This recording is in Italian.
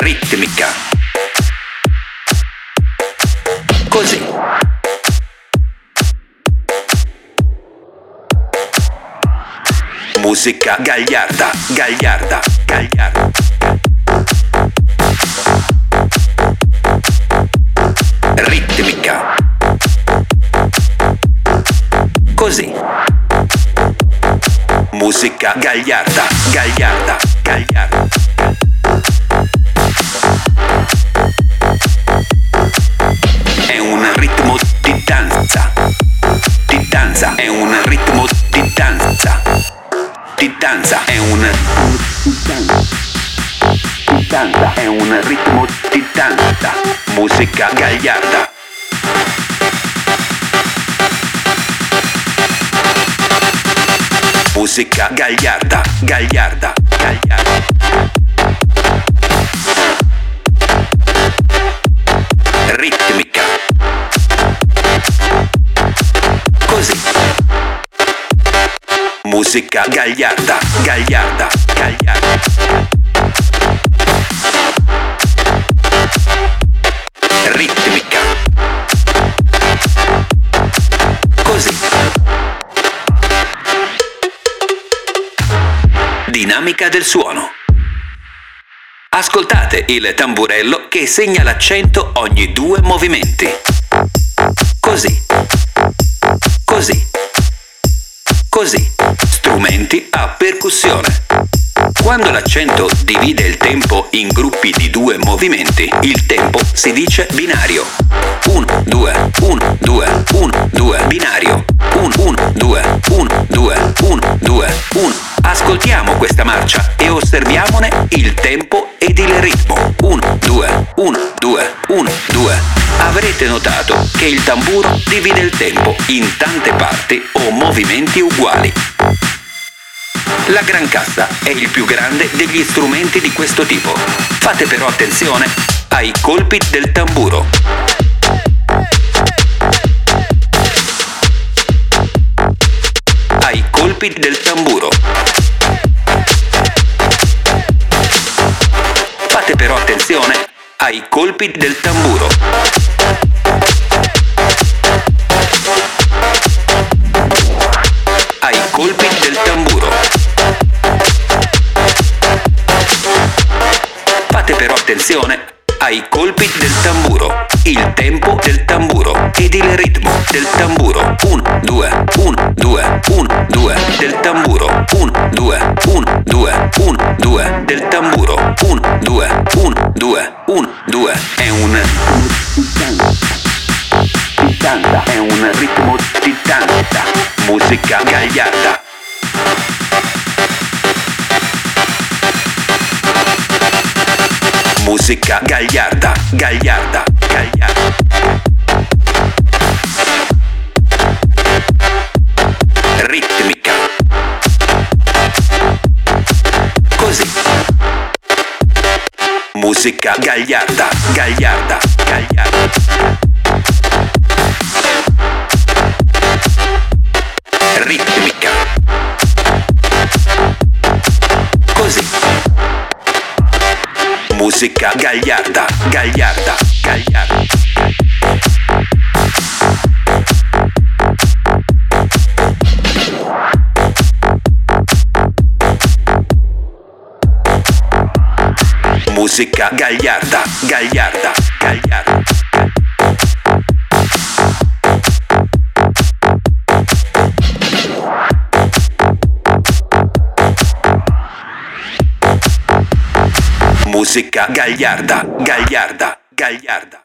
ritmica. Così. Musica gagliarda, gagliarda, gagliarda. Ritmica. Così. Musica gagliarda, gagliarda, gagliarda. Danza, è un ritmo di danza. Di danza, è un di danza, è un ritmo di danza. Musica gagliarda. Musica gagliarda, gagliarda, gagliarda. Musica gagliarda, gagliarda, gagliarda. Ritmica. Così. Dinamica del suono. Ascoltate il tamburello che segna l'accento ogni due movimenti. Così. Così. Così. Strumenti a percussione. Quando l'accento divide il tempo in gruppi di due movimenti, il tempo si dice binario. 1, 2, 1, 2, 1, 2, binario. 1, 1, 2, 1, 2, 1, 2, 1. Ascoltiamo questa marcia e osserviamone il tempo ed il ritmo. 1, 2, 1, 2, 1, 2. Avrete notato che il tamburo divide il tempo in tante parti o movimenti uguali. La gran cassa è il più grande degli strumenti di questo tipo. Fate però attenzione ai colpi del tamburo. Ai colpi del tamburo. Fate però attenzione ai colpi del tamburo. Attenzione ai colpi del tamburo, il tempo del tamburo ed il ritmo del tamburo. 1, 2, 1, 2, 1, 2 del tamburo. 1, 2, 1, 2, 1, 2 del tamburo. 1, 2, 1, 2, 1, 2 è un è un ritmo di danza, musica gagliarda. Musica gagliarda, gagliarda, gagliarda. Ritmica. Così. Musica gagliarda, gagliarda, gagliarda. Musica gagliarda, gagliarda, gagliarda. Musica gagliarda, gagliarda, gagliarda. Musica gagliarda, gagliarda, gagliarda.